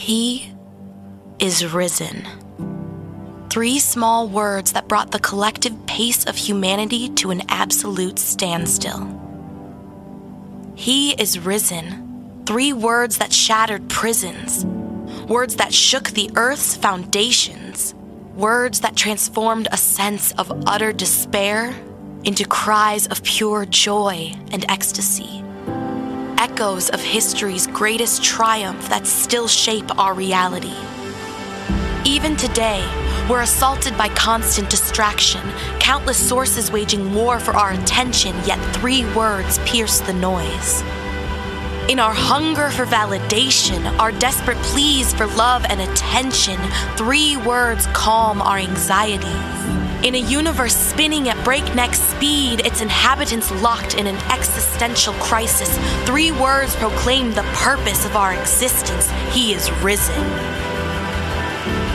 He is risen. Three small words that brought the collective pace of humanity to an absolute standstill. He is risen. Three words that shattered prisons. Words that shook the earth's foundations. Words that transformed a sense of utter despair into cries of pure joy and ecstasy. Echoes of history's greatest triumph that still shape our reality. Even today, we're assaulted by constant distraction, countless sources waging war for our attention, yet three words pierce the noise. In our hunger for validation, our desperate pleas for love and attention, three words calm our anxieties. In a universe spinning at breakneck speed, its inhabitants locked in an existential crisis, three words proclaim the purpose of our existence He is risen.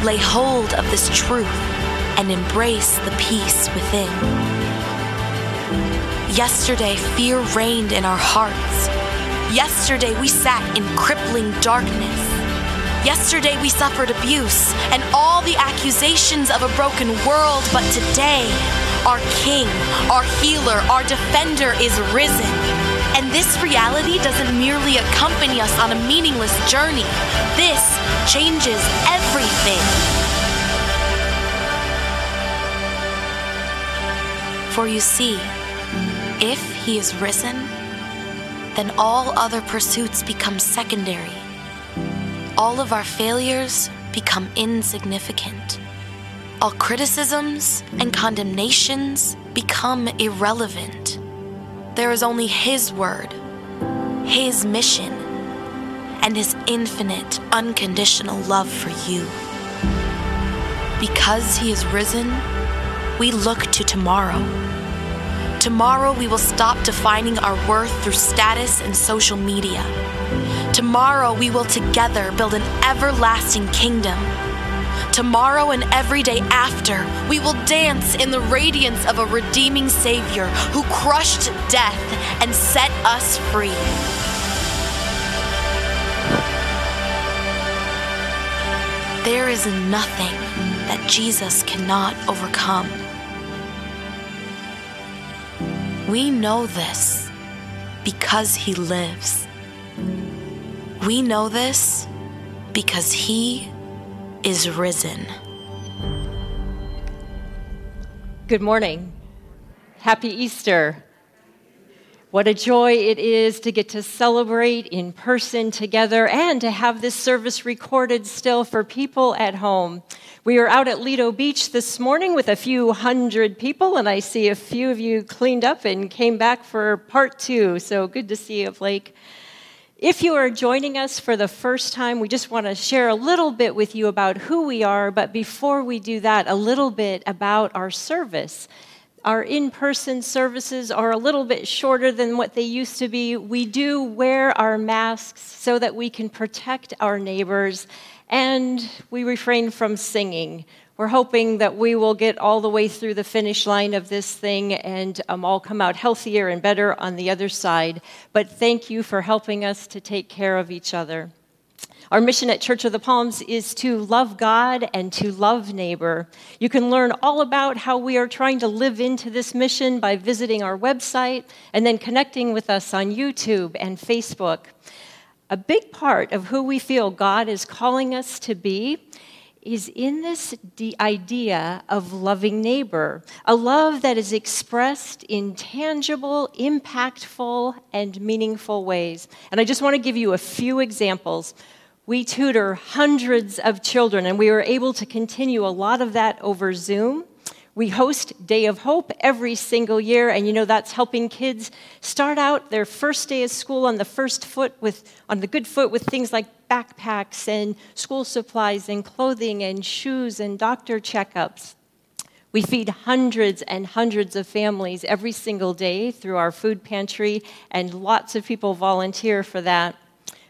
Lay hold of this truth and embrace the peace within. Yesterday, fear reigned in our hearts. Yesterday, we sat in crippling darkness. Yesterday, we suffered abuse and all the accusations of a broken world. But today, our King, our healer, our defender is risen. And this reality doesn't merely accompany us on a meaningless journey, this changes everything. For you see, if he is risen, then all other pursuits become secondary. All of our failures become insignificant. All criticisms and condemnations become irrelevant. There is only His word, His mission, and His infinite, unconditional love for you. Because He is risen, we look to tomorrow. Tomorrow, we will stop defining our worth through status and social media. Tomorrow, we will together build an everlasting kingdom. Tomorrow and every day after, we will dance in the radiance of a redeeming Savior who crushed death and set us free. There is nothing that Jesus cannot overcome. We know this because He lives. We know this because He is risen. Good morning. Happy Easter. What a joy it is to get to celebrate in person together and to have this service recorded still for people at home. We were out at Lido Beach this morning with a few hundred people, and I see a few of you cleaned up and came back for part two. So good to see you, Blake. If you are joining us for the first time, we just want to share a little bit with you about who we are, but before we do that, a little bit about our service. Our in person services are a little bit shorter than what they used to be. We do wear our masks so that we can protect our neighbors, and we refrain from singing. We're hoping that we will get all the way through the finish line of this thing and um, all come out healthier and better on the other side. But thank you for helping us to take care of each other. Our mission at Church of the Palms is to love God and to love neighbor. You can learn all about how we are trying to live into this mission by visiting our website and then connecting with us on YouTube and Facebook. A big part of who we feel God is calling us to be is in this idea of loving neighbor, a love that is expressed in tangible, impactful, and meaningful ways. And I just want to give you a few examples. We tutor hundreds of children, and we were able to continue a lot of that over Zoom. We host Day of Hope every single year, and you know that's helping kids start out their first day of school on the first foot with on the good foot with things like backpacks and school supplies and clothing and shoes and doctor checkups. We feed hundreds and hundreds of families every single day through our food pantry, and lots of people volunteer for that.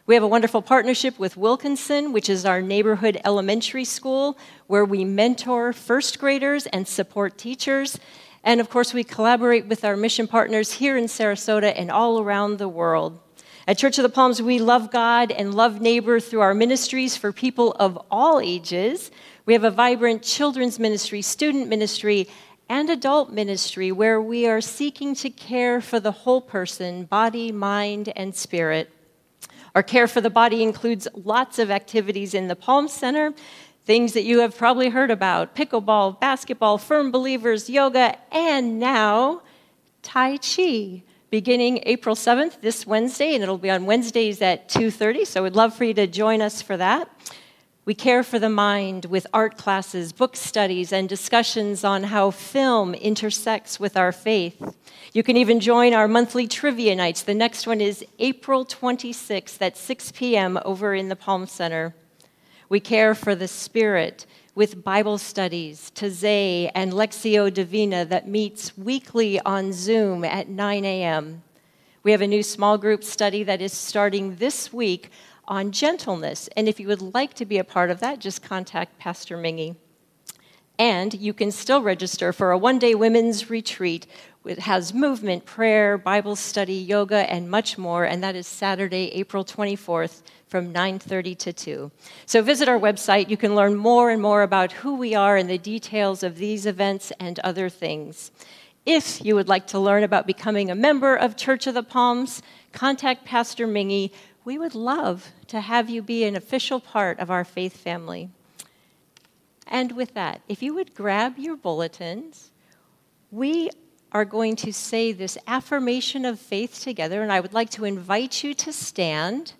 We have a wonderful partnership with Wilkinson, which is our neighborhood elementary school, where we mentor first graders and support teachers. And of course, we collaborate with our mission partners here in Sarasota and all around the world. At Church of the Palms, we love God and love neighbor through our ministries for people of all ages. We have a vibrant children's ministry, student ministry, and adult ministry where we are seeking to care for the whole person, body, mind, and spirit. Our care for the body includes lots of activities in the Palm Center, things that you have probably heard about pickleball, basketball, firm believers, yoga, and now Tai Chi beginning April 7th this Wednesday and it'll be on Wednesdays at 2:30 so we'd love for you to join us for that. We care for the mind with art classes, book studies, and discussions on how film intersects with our faith. You can even join our monthly trivia nights. The next one is April 26th at 6 p.m. over in the Palm Center. We care for the spirit with Bible studies, Taizé, and Lectio Divina that meets weekly on Zoom at 9 a.m. We have a new small group study that is starting this week on gentleness. And if you would like to be a part of that, just contact Pastor Mingy. And you can still register for a one day women's retreat. It has movement, prayer, Bible study, yoga, and much more. And that is Saturday, April 24th from 9:30 to 2. So visit our website. You can learn more and more about who we are and the details of these events and other things. If you would like to learn about becoming a member of Church of the Palms, contact Pastor Mingy we would love to have you be an official part of our faith family. And with that, if you would grab your bulletins, we are going to say this affirmation of faith together, and I would like to invite you to stand.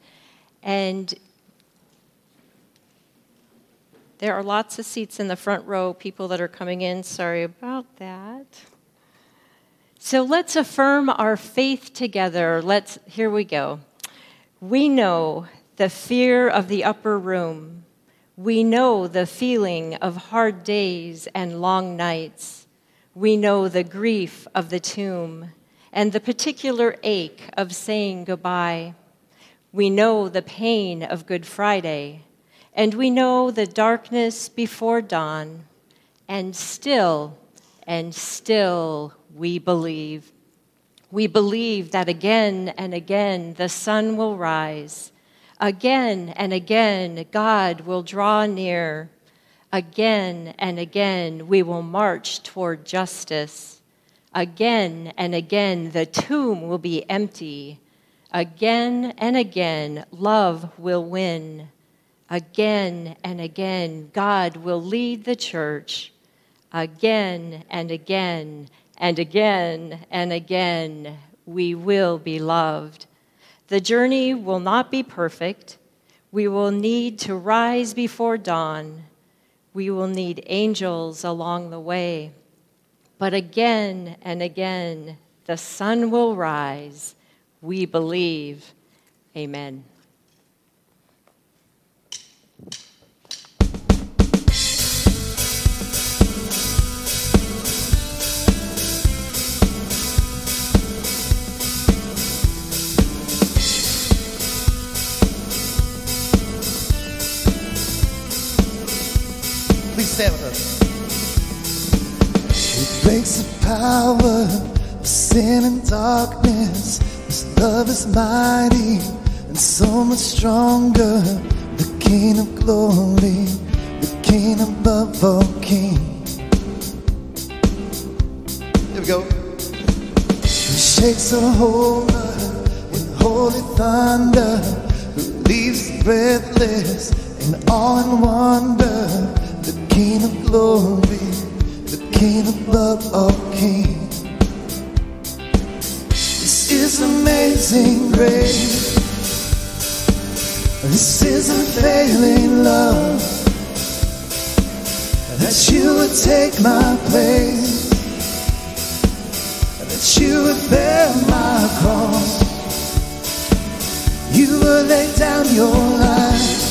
And there are lots of seats in the front row, people that are coming in. Sorry about that. So let's affirm our faith together. Let's, here we go. We know the fear of the upper room. We know the feeling of hard days and long nights. We know the grief of the tomb and the particular ache of saying goodbye. We know the pain of Good Friday, and we know the darkness before dawn. And still, and still, we believe. We believe that again and again the sun will rise. Again and again, God will draw near. Again and again, we will march toward justice. Again and again, the tomb will be empty. Again and again, love will win. Again and again, God will lead the church. Again and again, and again and again we will be loved. The journey will not be perfect. We will need to rise before dawn. We will need angels along the way. But again and again, the sun will rise. We believe. Amen. Us. It breaks the power of sin and darkness. His love is mighty and so much stronger. The King of glory, the King above all kings. Here we go. He shakes the whole earth with holy thunder, who leaves breathless in awe and wonder. King of glory, the King above all kings. This is amazing grace. This is unfailing love. That you would take my place. That you would bear my cross. You would lay down your life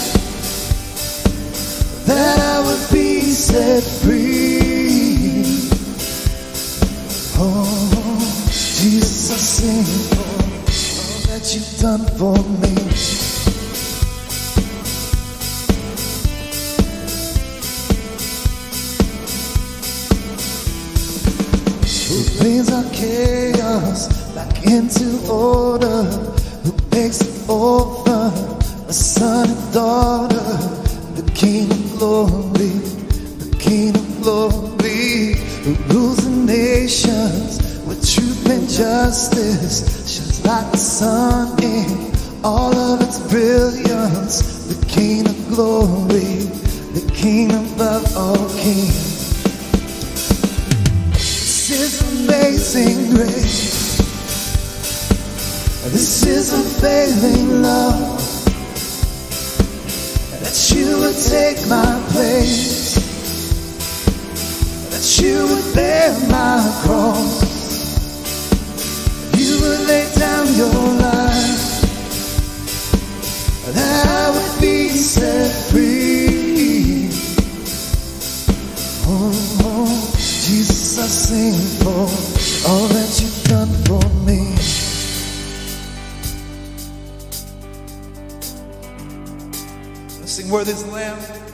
that I would be set free. Oh, Jesus, I sing for all that you've done for me. Who brings our chaos back into order? Who makes offer a son and daughter, the King of glory, King of glory, who rules the nations with truth and justice, shines like the sun in all of its brilliance, the King of glory, the King above all kings. This is amazing grace. This is unfailing love that you would take my place, you would bear my cross, you would lay down your life, And I would be set free. Oh, oh Jesus, I sing for all that you've done for me. Let's sing Worthy is the Lamb.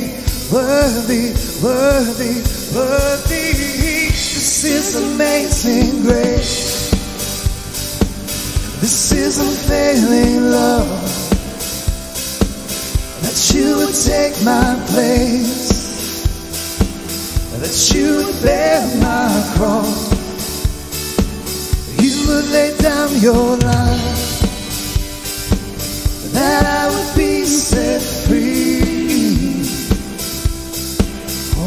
Worthy, worthy, worthy. This is amazing grace. This is unfailing love. That you would take my place. That you would bear my cross. You would lay down your life. That I would be set free.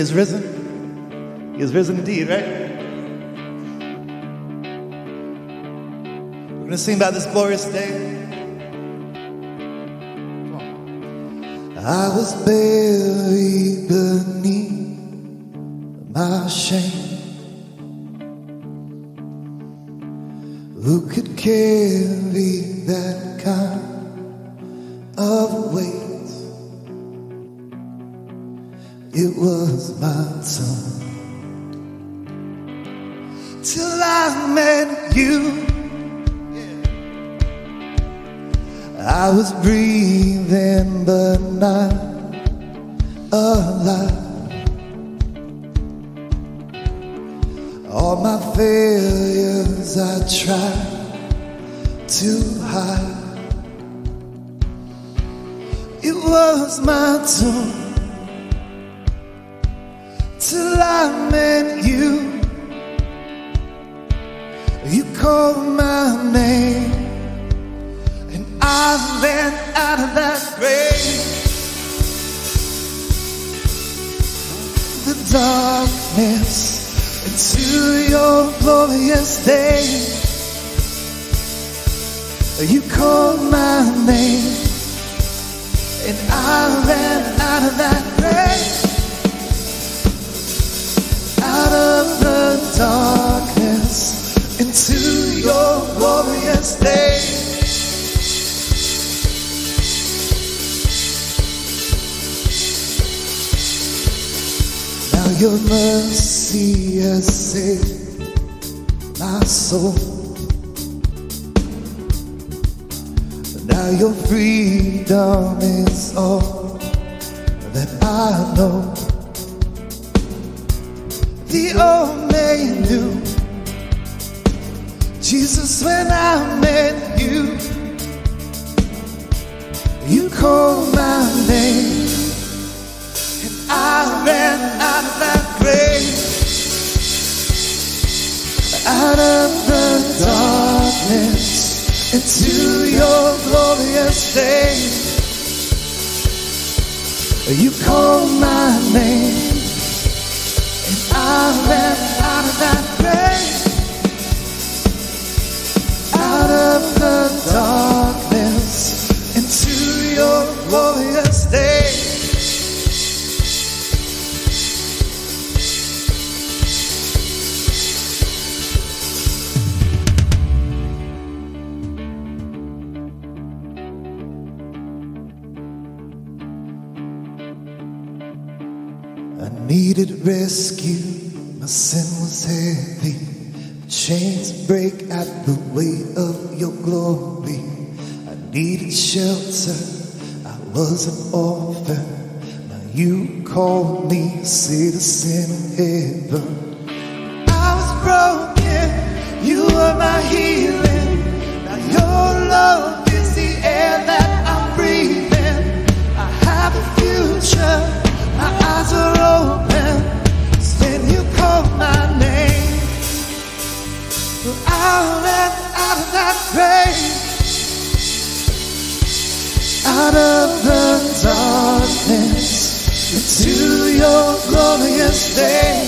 Is risen. He is risen indeed, right? We're going to sing about this glorious day. I was buried beneath my shame. Who could carry that kind your mercy has saved my soul. Now your freedom is all that I know the old man knew. Jesus, when I met you, you called my name, Out of that grave, out of the darkness into your glorious day. You call my name, and out of that grave, out of the darkness into your glorious day. Needed rescue, my sin was heavy. Chains break at the weight of your glory. I needed shelter, I was an orphan. Now you called me citizen in heaven. Grave, out of the darkness into your glorious day.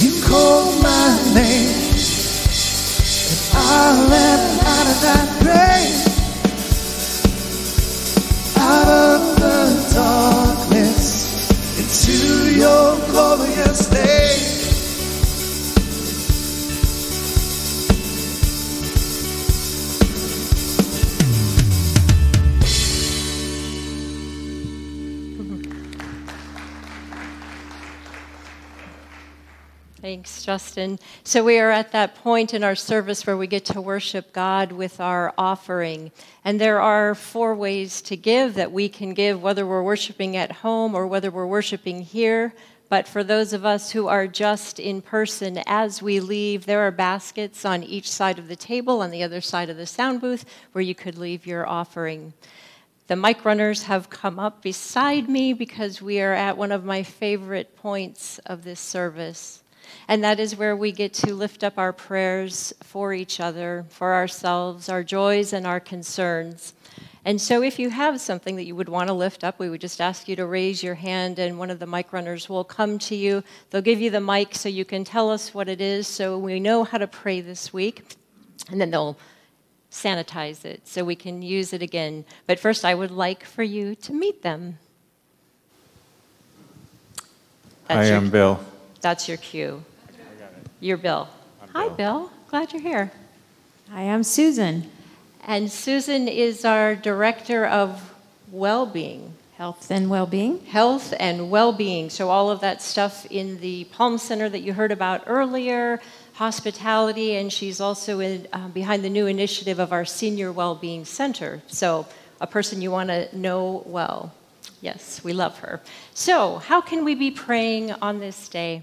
You call my name, and I ran out of that grave, out of the darkness into your glorious day. Thanks, Justin. So, we are at that point in our service where we get to worship God with our offering. And there are four ways to give that we can give, whether we're worshiping at home or whether we're worshiping here. But for those of us who are just in person, as we leave, there are baskets on each side of the table, on the other side of the sound booth, where you could leave your offering. The mic runners have come up beside me because we are at one of my favorite points of this service. And that is where we get to lift up our prayers for each other, for ourselves, our joys, and our concerns. And so, if you have something that you would want to lift up, we would just ask you to raise your hand, and one of the mic runners will come to you. They'll give you the mic so you can tell us what it is so we know how to pray this week. And then they'll sanitize it so we can use it again. But first, I would like for you to meet them. I your- am Bill. That's your cue. You're Bill. Hi, Bill. Bill. Glad you're here. I am Susan, And Susan is our director of well-being, Health and Well-being. health and well-being. So all of that stuff in the Palm Center that you heard about earlier, hospitality, and she's also in, uh, behind the new initiative of our Senior Well-being Center. So a person you want to know well. Yes, we love her. So how can we be praying on this day?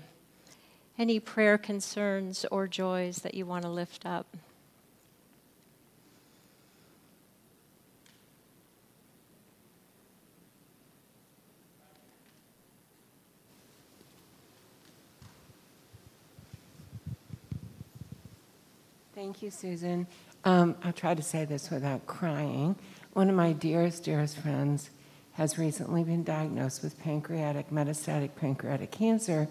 Any prayer concerns or joys that you want to lift up? Thank you, Susan. Um, I'll try to say this without crying. One of my dearest, dearest friends has recently been diagnosed with pancreatic, metastatic pancreatic cancer.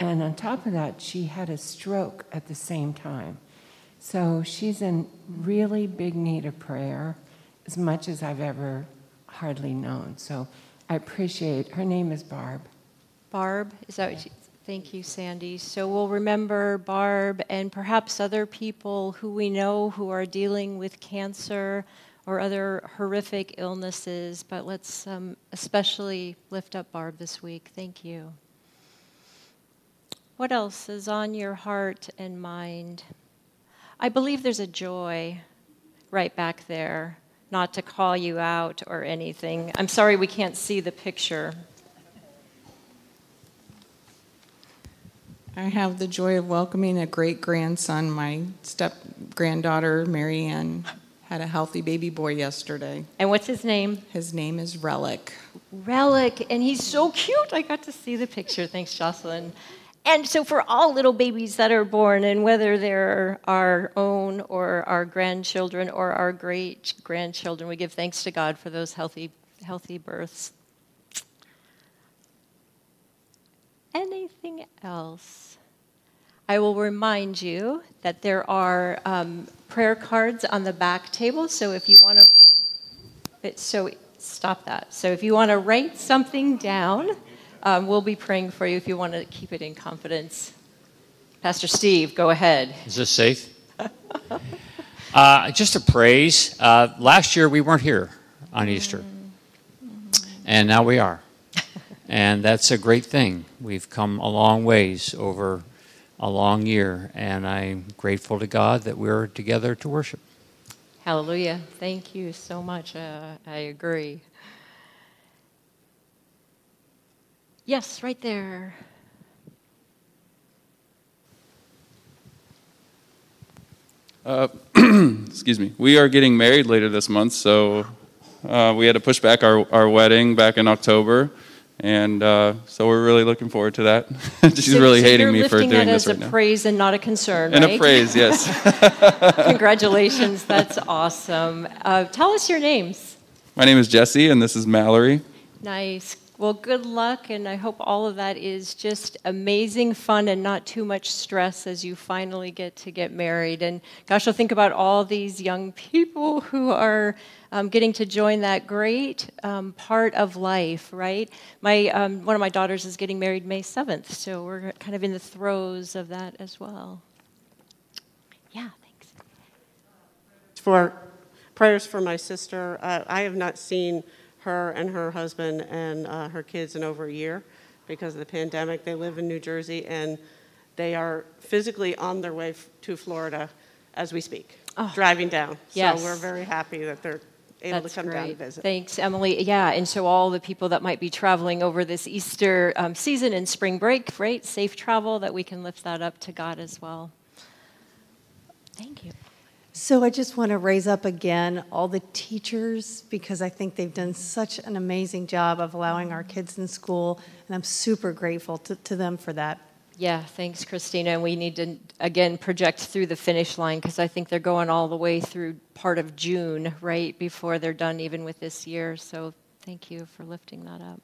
And on top of that, she had a stroke at the same time. So she's in really big need of prayer, as much as I've ever hardly known. So I appreciate her name is Barb. Barb, is that what you, thank you, Sandy. So we'll remember Barb and perhaps other people who we know who are dealing with cancer or other horrific illnesses, but let's um, especially lift up Barb this week. Thank you. What else is on your heart and mind? I believe there's a joy right back there, not to call you out or anything. I'm sorry we can't see the picture. I have the joy of welcoming a great grandson. My step granddaughter, Marianne, had a healthy baby boy yesterday. And what's his name? His name is Relic. Relic, and he's so cute. I got to see the picture. Thanks, Jocelyn. And so, for all little babies that are born, and whether they're our own or our grandchildren or our great grandchildren, we give thanks to God for those healthy, healthy births. Anything else? I will remind you that there are um, prayer cards on the back table. So if you want to, so stop that. So if you want to write something down, um, we'll be praying for you if you want to keep it in confidence. Pastor Steve, go ahead. Is this safe? uh, just a praise. Uh, last year we weren't here on Easter, and now we are. and that's a great thing. We've come a long ways over a long year, and I'm grateful to God that we're together to worship. Hallelujah. Thank you so much. Uh, I agree. Yes, right there. Uh, excuse me. We are getting married later this month, so uh, we had to push back our, our wedding back in October. And uh, so we're really looking forward to that. She's so, really so hating me for doing that this as right a now. praise and not a concern, and right? a praise, yes. Congratulations, that's awesome. Uh, tell us your names. My name is Jesse, and this is Mallory. Nice. Well, good luck, and I hope all of that is just amazing fun and not too much stress as you finally get to get married. And gosh, I'll think about all these young people who are um, getting to join that great um, part of life, right? My um, one of my daughters is getting married May seventh, so we're kind of in the throes of that as well. Yeah, thanks. For prayers for my sister, uh, I have not seen her and her husband and uh, her kids in over a year because of the pandemic. They live in New Jersey and they are physically on their way f- to Florida as we speak, Oh. driving down. Yes. So we're very happy that they're able That's to come great. down and visit. Thanks, Emily. Yeah, and so all the people that might be traveling over this Easter um, season and spring break, right? Safe travel, that we can lift that up to God as well. Thank you. So I just want to raise up again all the teachers because I think they've done such an amazing job of allowing our kids in school, and I'm super grateful to, to them for that. Yeah, thanks, Christina. And we need to, again, project through the finish line because I think they're going all the way through part of June, right, before they're done even with this year. So thank you for lifting that up.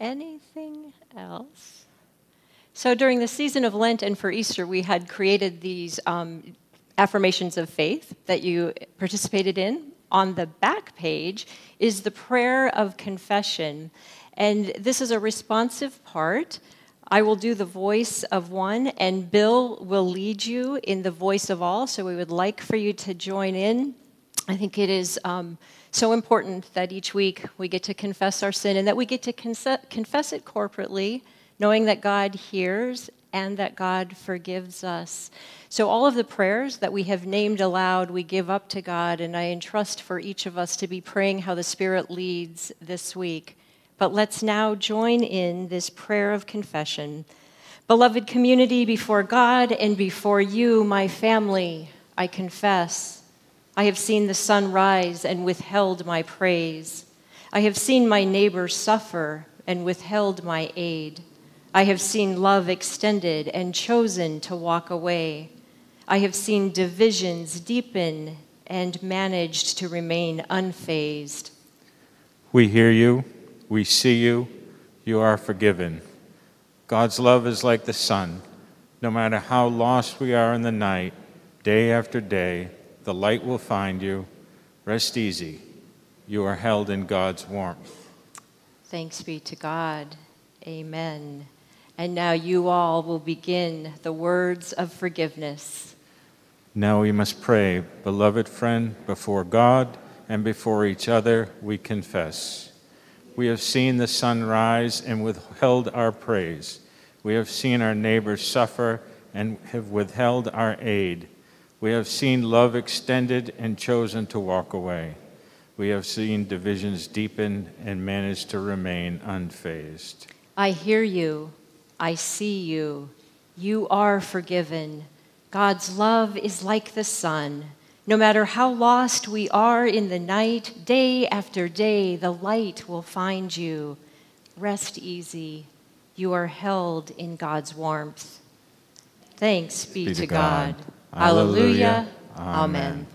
Anything else? So during the season of Lent and for Easter, we had created these um, affirmations of faith that you participated in. On the back page is the prayer of confession. And this is a responsive part. I will do the voice of one, and Bill will lead you in the voice of all. So we would like for you to join in. I think it is um, so important that each week we get to confess our sin and that we get to confess it corporately, knowing that God hears and that God forgives us. So, all of the prayers that we have named aloud, we give up to God, and I entrust for each of us to be praying how the Spirit leads this week. But let's now join in this prayer of confession. Beloved community, before God and before you, my family, I confess. I have seen the sun rise and withheld my praise. I have seen my neighbor suffer and withheld my aid. I have seen love extended and chosen to walk away. I have seen divisions deepen and managed to remain unfazed. We hear you, we see you, you are forgiven. God's love is like the sun. No matter how lost we are in the night, day after day, the light will find you. Rest easy. You are held in God's warmth. Thanks be to God. Amen. And now you all will begin the words of forgiveness. Now we must pray, beloved friend, before God and before each other, we confess. We have seen the sun rise and withheld our praise. We have seen our neighbors suffer and have withheld our aid. We have seen love extended and chosen to walk away. We have seen divisions deepen and managed to remain unfazed. I hear you. I see you. You are forgiven. God's love is like the sun. No matter how lost we are in the night, day after day, the light will find you. Rest easy. You are held in God's warmth. Thanks be, Be to God. God. Alleluia. Alleluia. Amen.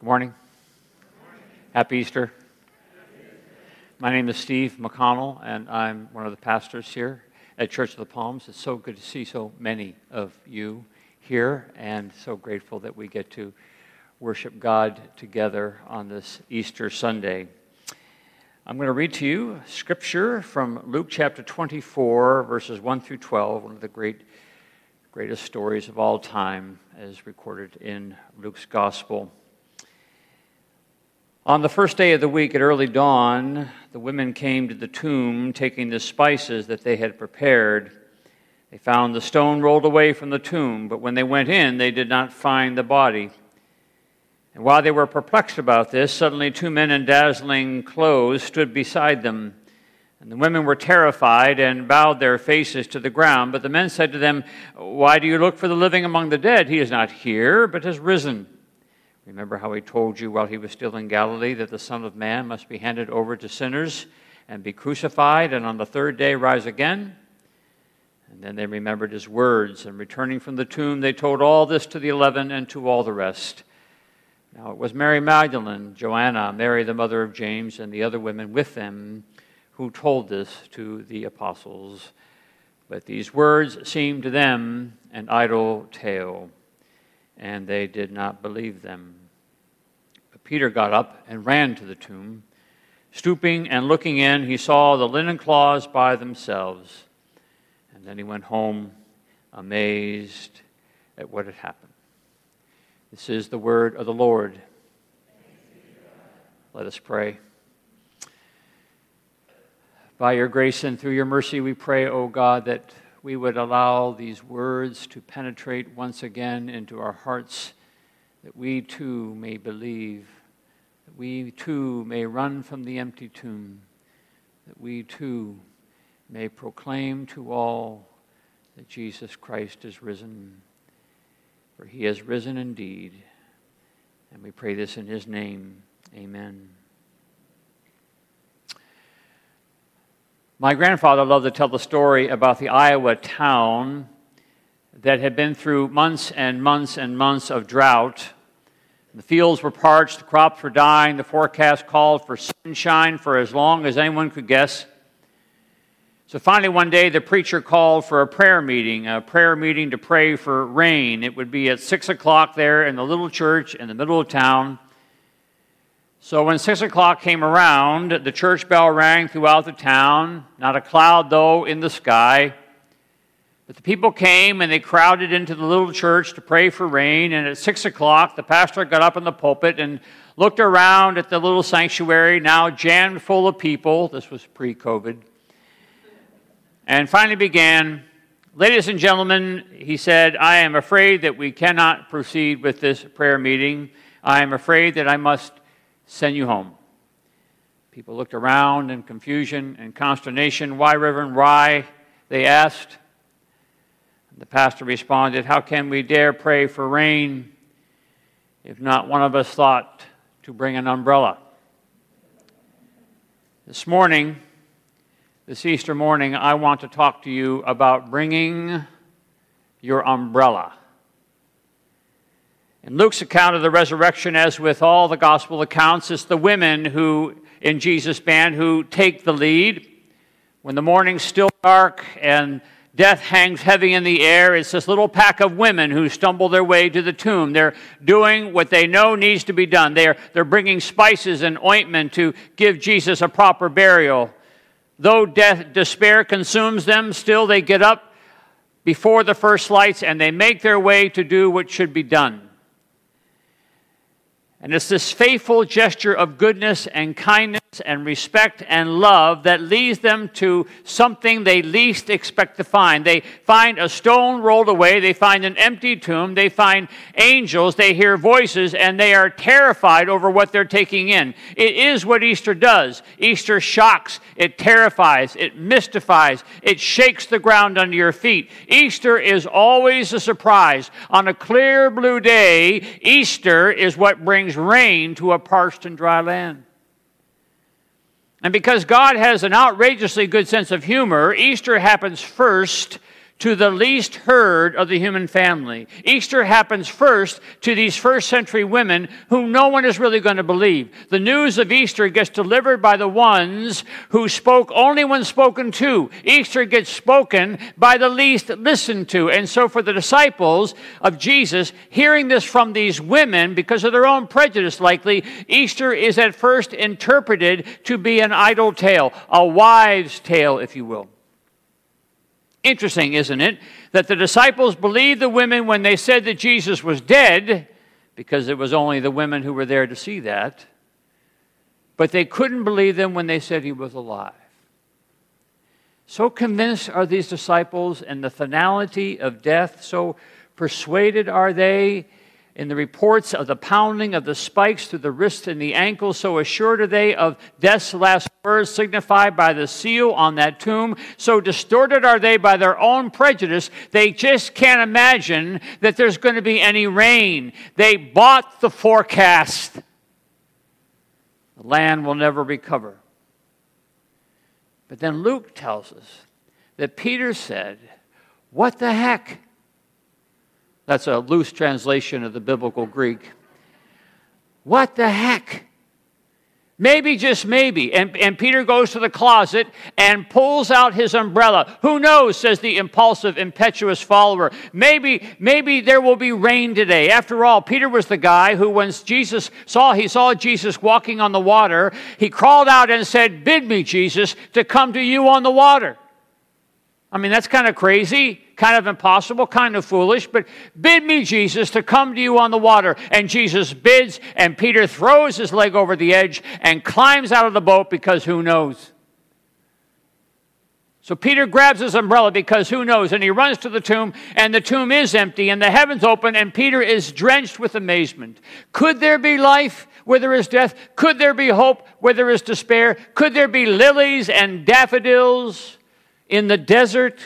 Good morning. Happy Easter. My name is Steve McConnell, and I'm one of the pastors here at Church of the Palms. It's so good to see so many of you here, and so grateful that we get to worship God together on this Easter Sunday. I'm going to read to you scripture from Luke chapter 24, verses 1 through 12, one of the great, greatest stories of all time, as recorded in Luke's Gospel. On the first day of the week at early dawn, the women came to the tomb taking the spices that they had prepared. They found the stone rolled away from the tomb, but when they went in, they did not find the body. And while they were perplexed about this, suddenly two men in dazzling clothes stood beside them. And the women were terrified and bowed their faces to the ground. But the men said to them, Why do you look for the living among the dead? He is not here, but has risen. Remember how he told you while he was still in Galilee that the Son of Man must be handed over to sinners and be crucified, and on the third day rise again? And then they remembered his words, and returning from the tomb, they told all this to the eleven and to all the rest. Now it was Mary Magdalene, Joanna, Mary the mother of James, and the other women with them who told this to the apostles. But these words seemed to them an idle tale, and they did not believe them. Peter got up and ran to the tomb. Stooping and looking in, he saw the linen cloths by themselves. And then he went home amazed at what had happened. This is the word of the Lord. Let us pray. By your grace and through your mercy, we pray, O God, that we would allow these words to penetrate once again into our hearts, that we too may believe, that we too may run from the empty tomb, that we too may proclaim to all that Jesus Christ is risen for he has risen indeed. And we pray this in his name. Amen. My grandfather loved to tell the story about the Iowa town that had been through months and months and months of drought. The fields were parched, the crops were dying, the forecast called for sunshine for as long as anyone could guess. So finally, one day, the preacher called for a prayer meeting, a prayer meeting to pray for rain. It would be at 6 o'clock there in the little church in the middle of town. So when 6 o'clock came around, the church bell rang throughout the town. Not a cloud, though, in the sky. But the people came and they crowded into the little church to pray for rain. And at 6 o'clock, the pastor got up in the pulpit and looked around at the little sanctuary, now jammed full of people. This was pre COVID and finally began Ladies and gentlemen, he said, I am afraid that we cannot proceed with this prayer meeting. I am afraid that I must send you home. People looked around in confusion and consternation. Why, Reverend? Why? They asked. The pastor responded, How can we dare pray for rain if not one of us thought to bring an umbrella? This morning, this Easter morning, I want to talk to you about bringing your umbrella. In Luke's account of the resurrection, as with all the gospel accounts, it's the women who, in Jesus' band, who take the lead. When the morning's still dark and death hangs heavy in the air, it's this little pack of women who stumble their way to the tomb. They're doing what they know needs to be done. They're, they're bringing spices and ointment to give Jesus a proper burial. Though death, despair consumes them, still they get up before the first lights and they make their way to do what should be done. And it's this faithful gesture of goodness and kindness and respect and love that leads them to something they least expect to find. They find a stone rolled away, they find an empty tomb, they find angels, they hear voices, and they are terrified over what they're taking in. It is what Easter does. Easter shocks, it terrifies, it mystifies, it shakes the ground under your feet. Easter is always a surprise. On a clear blue day, Easter is what brings brings rain to a parched and dry land. And because God has an outrageously good sense of humor, Easter happens first to the least heard of the human family. Easter happens first to these first century women whom no one is really going to believe. The news of Easter gets delivered by the ones who spoke only when spoken to. Easter gets spoken by the least listened to. And so for the disciples of Jesus, hearing this from these women, because of their own prejudice likely, Easter is at first interpreted to be an idle tale, a wives' tale, if you will. Interesting, isn't it, that the disciples believed the women when they said that Jesus was dead, because it was only the women who were there to see that, but they couldn't believe them when they said he was alive. So convinced are these disciples in the finality of death, so persuaded are they in the reports of the pounding of the spikes through the wrist and the ankle, so assured are they of death's last words signified by the seal on that tomb. So distorted are they by their own prejudice, they just can't imagine that there's going to be any rain. They bought the forecast. The land will never recover. But then Luke tells us that Peter said, What the heck? That's a loose translation of the biblical Greek. What the heck? Maybe, just maybe. And, and Peter goes to the closet and pulls out his umbrella. Who knows, says the impulsive, impetuous follower. Maybe, maybe there will be rain today. After all, Peter was the guy who, when Jesus saw, he saw Jesus walking on the water, he crawled out and said, Bid me, Jesus, to come to you on the water. I mean, that's kind of crazy kind of impossible, kind of foolish, but bid me, Jesus, to come to you on the water. And Jesus bids, and Peter throws his leg over the edge and climbs out of the boat because who knows? So Peter grabs his umbrella because who knows? And he runs to the tomb, and the tomb is empty, and the heavens open, and Peter is drenched with amazement. Could there be life where there is death? Could there be hope where there is despair? Could there be lilies and daffodils in the desert?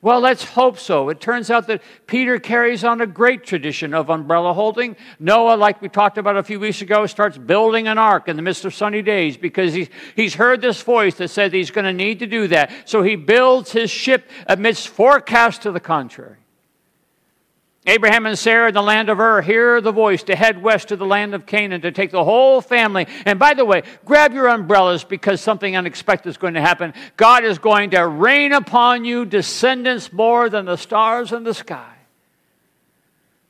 Well, let's hope so. It turns out that Peter carries on a great tradition of umbrella holding. Noah, like we talked about a few weeks ago, starts building an ark in the midst of sunny days because he's, he's heard this voice that said he's going to need to do that. So he builds his ship amidst forecasts to the contrary. Abraham and Sarah in the land of Ur hear the voice to head west to the land of Canaan to take the whole family. And by the way, grab your umbrellas because something unexpected is going to happen. God is going to rain upon you descendants more than the stars in the sky.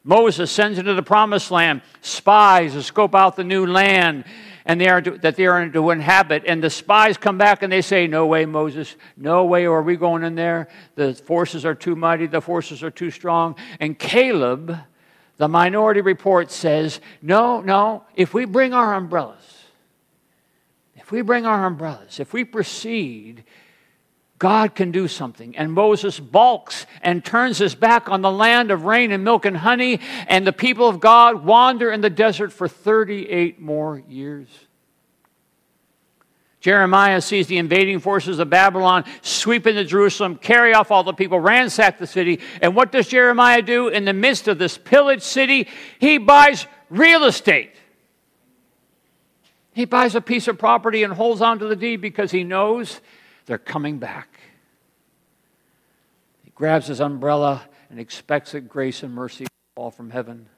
Moses sends into the promised land spies to scope out the new land and they are to, that they are to inhabit. And the spies come back and they say, No way, Moses, no way are we going in there. The forces are too mighty, the forces are too strong. And Caleb, the minority report says, No, no, if we bring our umbrellas, if we bring our umbrellas, if we proceed, God can do something. And Moses balks and turns his back on the land of rain and milk and honey, and the people of God wander in the desert for 38 more years. Jeremiah sees the invading forces of Babylon sweep into Jerusalem, carry off all the people, ransack the city. And what does Jeremiah do in the midst of this pillaged city? He buys real estate. He buys a piece of property and holds on to the deed because he knows they're coming back. He grabs his umbrella and expects that grace and mercy fall from heaven.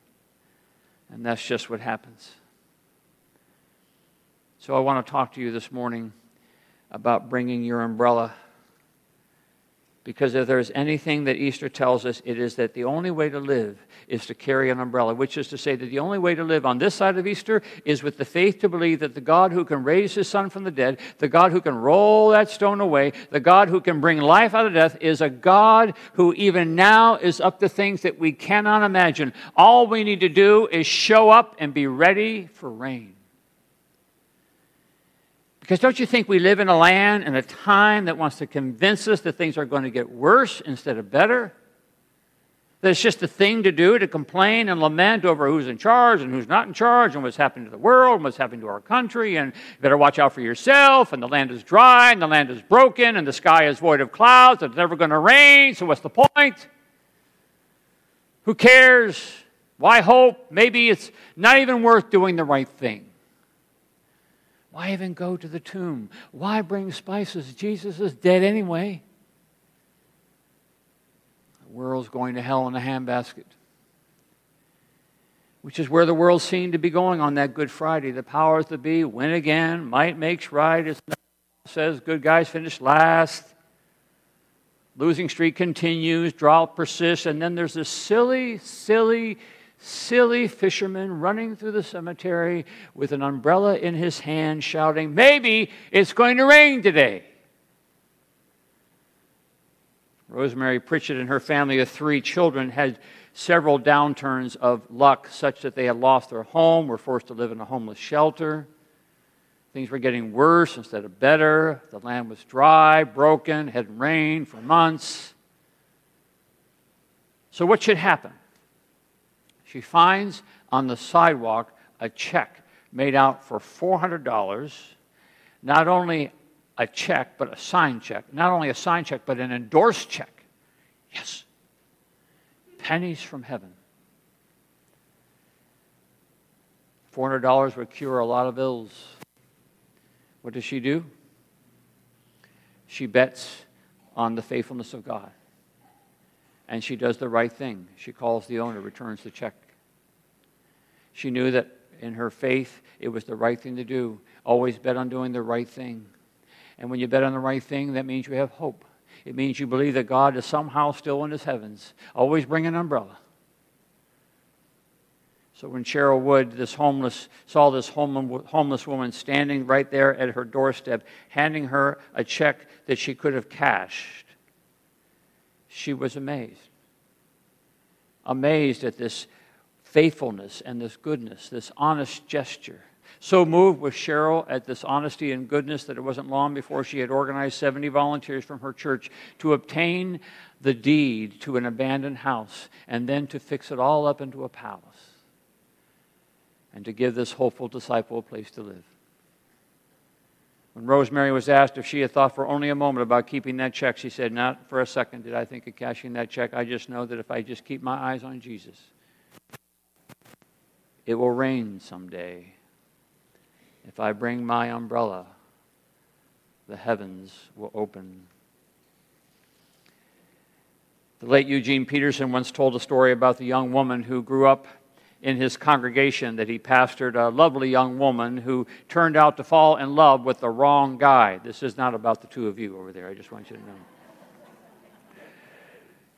And that's just what happens. So I want to talk to you this morning about bringing your umbrella Because if there's anything that Easter tells us, it is that the only way to live is to carry an umbrella, which is to say that the only way to live on this side of Easter is with the faith to believe that the God who can raise his son from the dead, the God who can roll that stone away, the God who can bring life out of death, is a God who even now is up to things that we cannot imagine. All we need to do is show up and be ready for rain. Because don't you think we live in a land and a time that wants to convince us that things are going to get worse instead of better? That it's just a thing to do to complain and lament over who's in charge and who's not in charge and what's happening to the world and what's happening to our country and you better watch out for yourself and the land is dry and the land is broken and the sky is void of clouds and it's never going to rain, so what's the point? Who cares? Why hope? Maybe it's not even worth doing the right thing. Why even go to the tomb? Why bring spices? Jesus is dead anyway. The world's going to hell in a handbasket. Which is where the world seemed to be going on that Good Friday. The powers that be win again, might makes right. It says good guys finish last. Losing streak continues, drought persists, and then there's this silly, silly silly fisherman running through the cemetery with an umbrella in his hand, shouting, Maybe it's going to rain today. Rosemary Pritchett and her family of three children had several downturns of luck, such that they had lost their home, were forced to live in a homeless shelter. Things were getting worse instead of better. The land was dry, broken, hadn't rained for months. So, what should happen? She finds on the sidewalk a check made out for $400, not only a check, but a signed check. Not only a signed check, but an endorsed check. Yes. Pennies from heaven. $400 would cure a lot of ills. What does she do? She bets on the faithfulness of God. And she does the right thing. She calls the owner, returns the check. She knew that in her faith, it was the right thing to do. Always bet on doing the right thing. And when you bet on the right thing, that means you have hope. It means you believe that God is somehow still in his heavens. Always bring an umbrella. So when Cheryl Wood, this homeless, saw this homeless woman standing right there at her doorstep, handing her a check that she could have cashed, she was amazed. Amazed at this faithfulness and this goodness, this honest gesture. So moved was Cheryl at this honesty and goodness that it wasn't long before she had organized 70 volunteers from her church to obtain the deed to an abandoned house and then to fix it all up into a palace and to give this hopeful disciple a place to live. When Rosemary was asked if she had thought for only a moment about keeping that check, she said, Not for a second did I think of cashing that check. I just know that if I just keep my eyes on Jesus, it will rain someday. If I bring my umbrella, the heavens will open. The late Eugene Peterson once told a story about the young woman who grew up in his congregation that he pastored, a lovely young woman who turned out to fall in love with the wrong guy. This is not about the two of you over there, I just want you to know.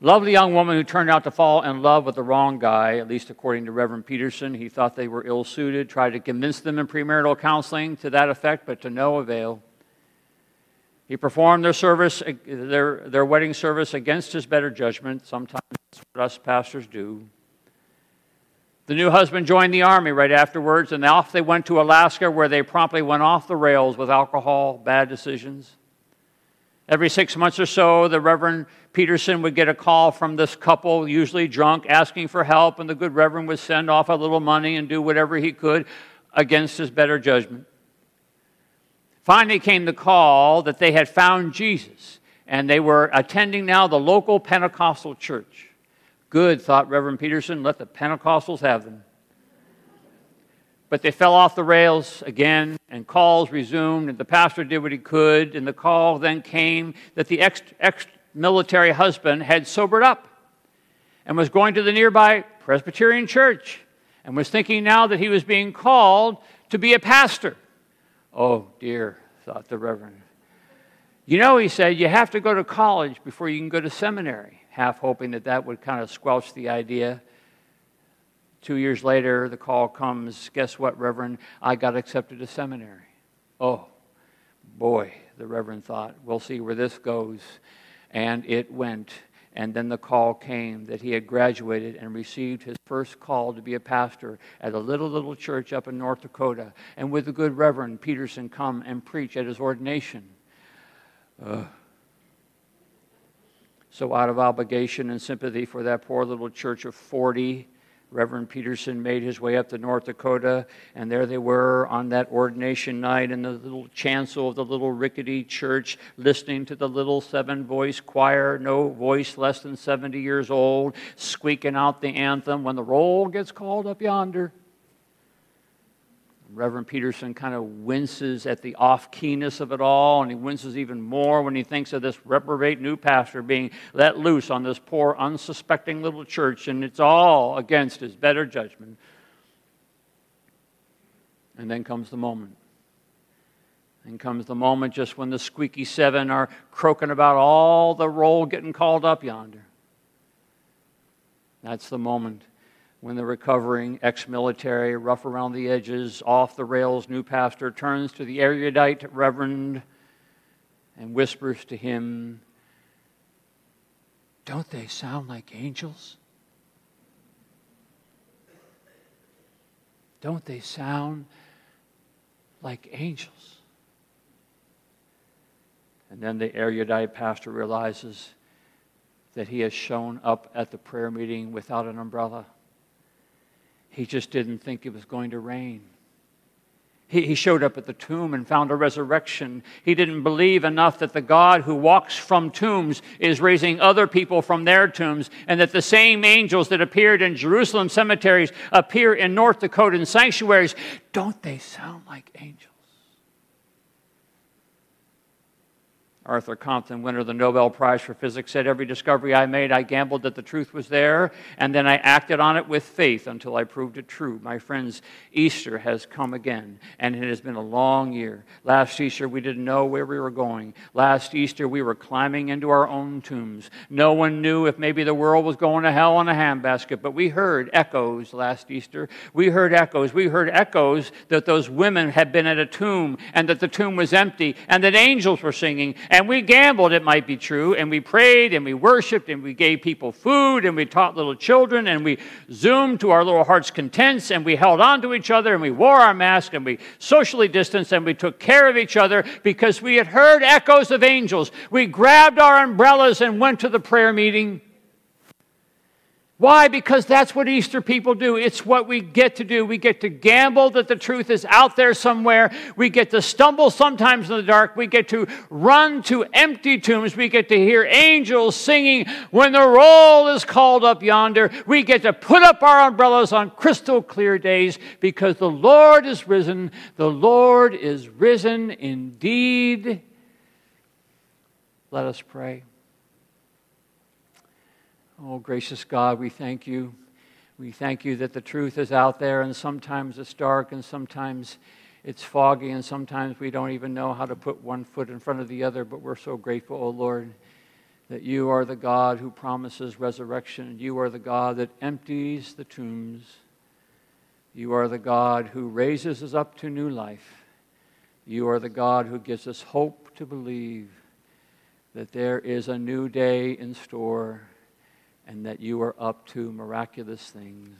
Lovely young woman who turned out to fall in love with the wrong guy, at least according to Reverend Peterson. He thought they were ill suited, tried to convince them in premarital counseling to that effect, but to no avail. He performed their service, their, their wedding service against his better judgment. Sometimes that's what us pastors do. The new husband joined the army right afterwards, and off they went to Alaska, where they promptly went off the rails with alcohol, bad decisions. Every six months or so, the Reverend Peterson would get a call from this couple, usually drunk, asking for help, and the good Reverend would send off a little money and do whatever he could against his better judgment. Finally came the call that they had found Jesus, and they were attending now the local Pentecostal church. Good, thought Reverend Peterson, let the Pentecostals have them. But they fell off the rails again, and calls resumed, and the pastor did what he could, and the call then came that the ex military husband had sobered up and was going to the nearby Presbyterian church and was thinking now that he was being called to be a pastor. Oh dear, thought the Reverend. You know, he said, you have to go to college before you can go to seminary, half hoping that that would kind of squelch the idea. Two years later, the call comes guess what, Reverend? I got accepted to seminary. Oh, boy, the Reverend thought, we'll see where this goes. And it went. And then the call came that he had graduated and received his first call to be a pastor at a little, little church up in North Dakota. And with the good Reverend Peterson come and preach at his ordination. Uh, so, out of obligation and sympathy for that poor little church of 40, Reverend Peterson made his way up to North Dakota, and there they were on that ordination night in the little chancel of the little rickety church, listening to the little seven voice choir, no voice less than 70 years old, squeaking out the anthem when the roll gets called up yonder. Reverend Peterson kind of winces at the off keyness of it all, and he winces even more when he thinks of this reprobate new pastor being let loose on this poor, unsuspecting little church, and it's all against his better judgment. And then comes the moment. And comes the moment just when the squeaky seven are croaking about all the roll getting called up yonder. That's the moment when the recovering ex military, rough around the edges, off the rails new pastor turns to the erudite reverend and whispers to him, Don't they sound like angels? Don't they sound like angels? And then the erudite pastor realizes that he has shown up at the prayer meeting without an umbrella. He just didn't think it was going to rain. He, he showed up at the tomb and found a resurrection. He didn't believe enough that the God who walks from tombs is raising other people from their tombs, and that the same angels that appeared in Jerusalem cemeteries appear in North Dakotan sanctuaries. Don't they sound like angels? Arthur Compton, winner of the Nobel Prize for Physics, said, Every discovery I made, I gambled that the truth was there, and then I acted on it with faith until I proved it true. My friends, Easter has come again, and it has been a long year. Last Easter, we didn't know where we were going. Last Easter, we were climbing into our own tombs. No one knew if maybe the world was going to hell in a handbasket, but we heard echoes last Easter. We heard echoes. We heard echoes that those women had been at a tomb, and that the tomb was empty, and that angels were singing. And we gambled it might be true, and we prayed, and we worshiped, and we gave people food, and we taught little children, and we zoomed to our little heart's contents, and we held on to each other, and we wore our masks, and we socially distanced, and we took care of each other because we had heard echoes of angels. We grabbed our umbrellas and went to the prayer meeting. Why? Because that's what Easter people do. It's what we get to do. We get to gamble that the truth is out there somewhere. We get to stumble sometimes in the dark. We get to run to empty tombs. We get to hear angels singing when the roll is called up yonder. We get to put up our umbrellas on crystal clear days because the Lord is risen. The Lord is risen indeed. Let us pray. Oh, gracious God, we thank you. We thank you that the truth is out there, and sometimes it's dark, and sometimes it's foggy, and sometimes we don't even know how to put one foot in front of the other. But we're so grateful, oh Lord, that you are the God who promises resurrection. You are the God that empties the tombs. You are the God who raises us up to new life. You are the God who gives us hope to believe that there is a new day in store and that you are up to miraculous things.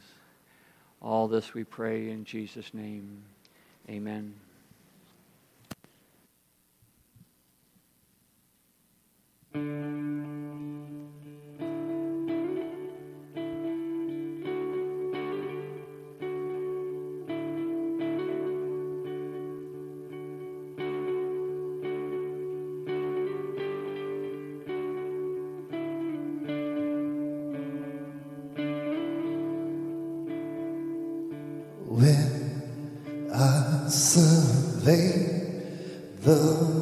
All this we pray in Jesus' name. Amen. Survey the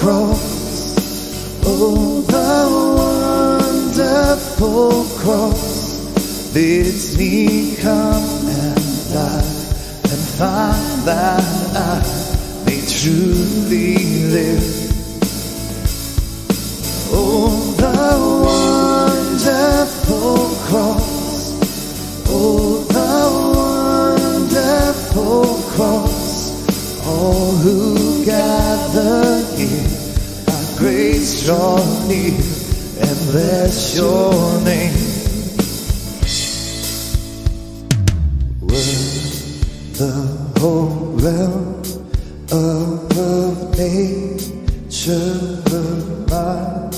cross. Oh, the wonderful cross bids me come and die and find that I may truly live. Oh, the wonderful cross. Oh, the wonderful cross. All who gather draw near and bless your name. Were the whole realm of nature mine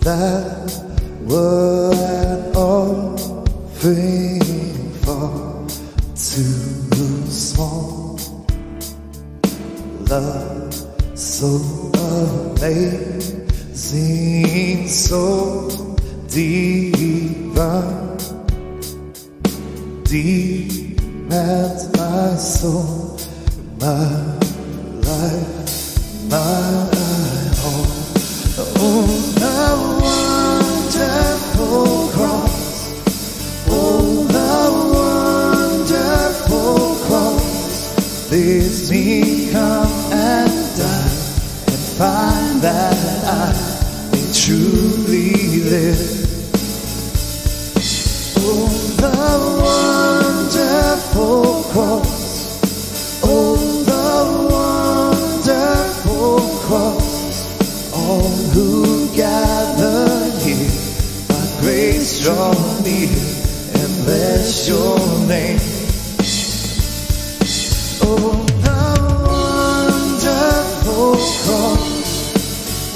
that were draw near and bless your name. Oh, the wonderful cross.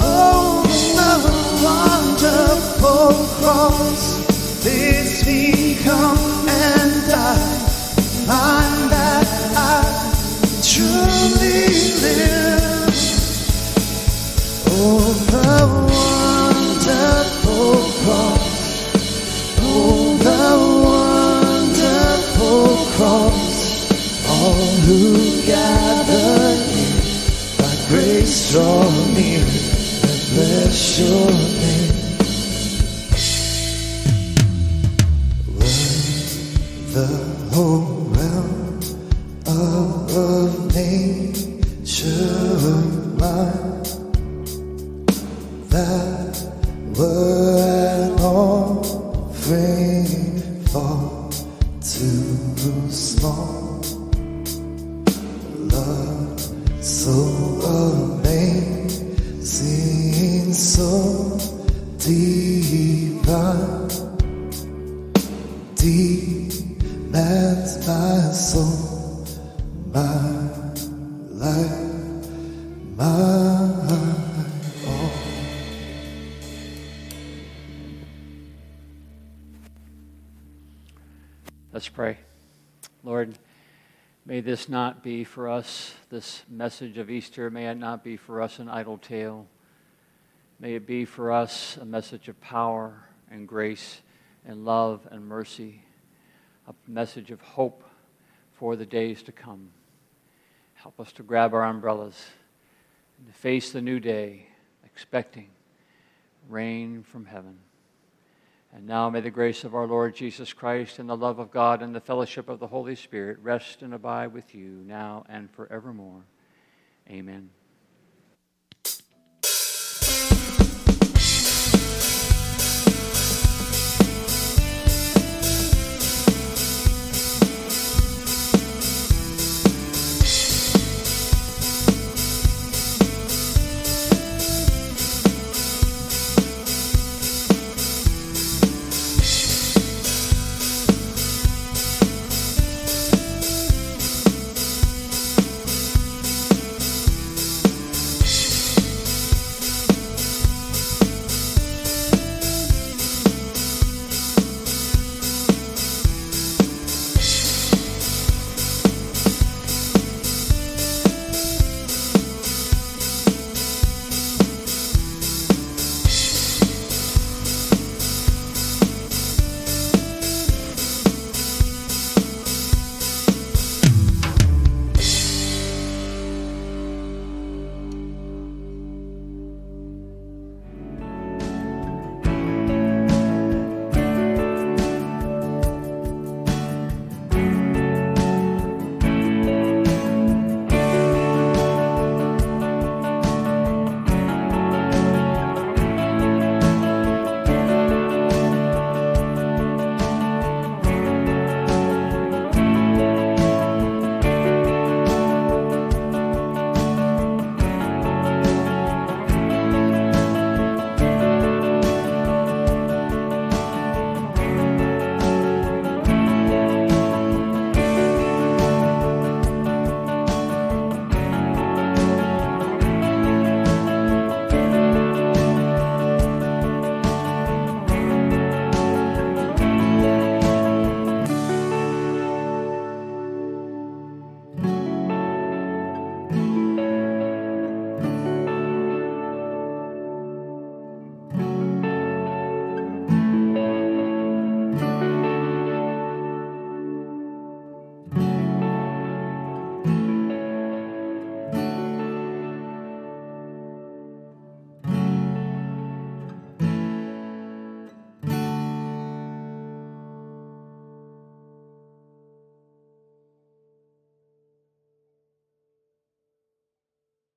Oh, the wonderful cross. Bids me come and die. Find who gather here by grace draw near and bless your Let's pray. Lord, may this not be for us, this message of Easter, may it not be for us an idle tale. May it be for us a message of power and grace and love and mercy, a message of hope for the days to come. Help us to grab our umbrellas and to face the new day, expecting rain from heaven. And now may the grace of our Lord Jesus Christ and the love of God and the fellowship of the Holy Spirit rest and abide with you now and forevermore. Amen.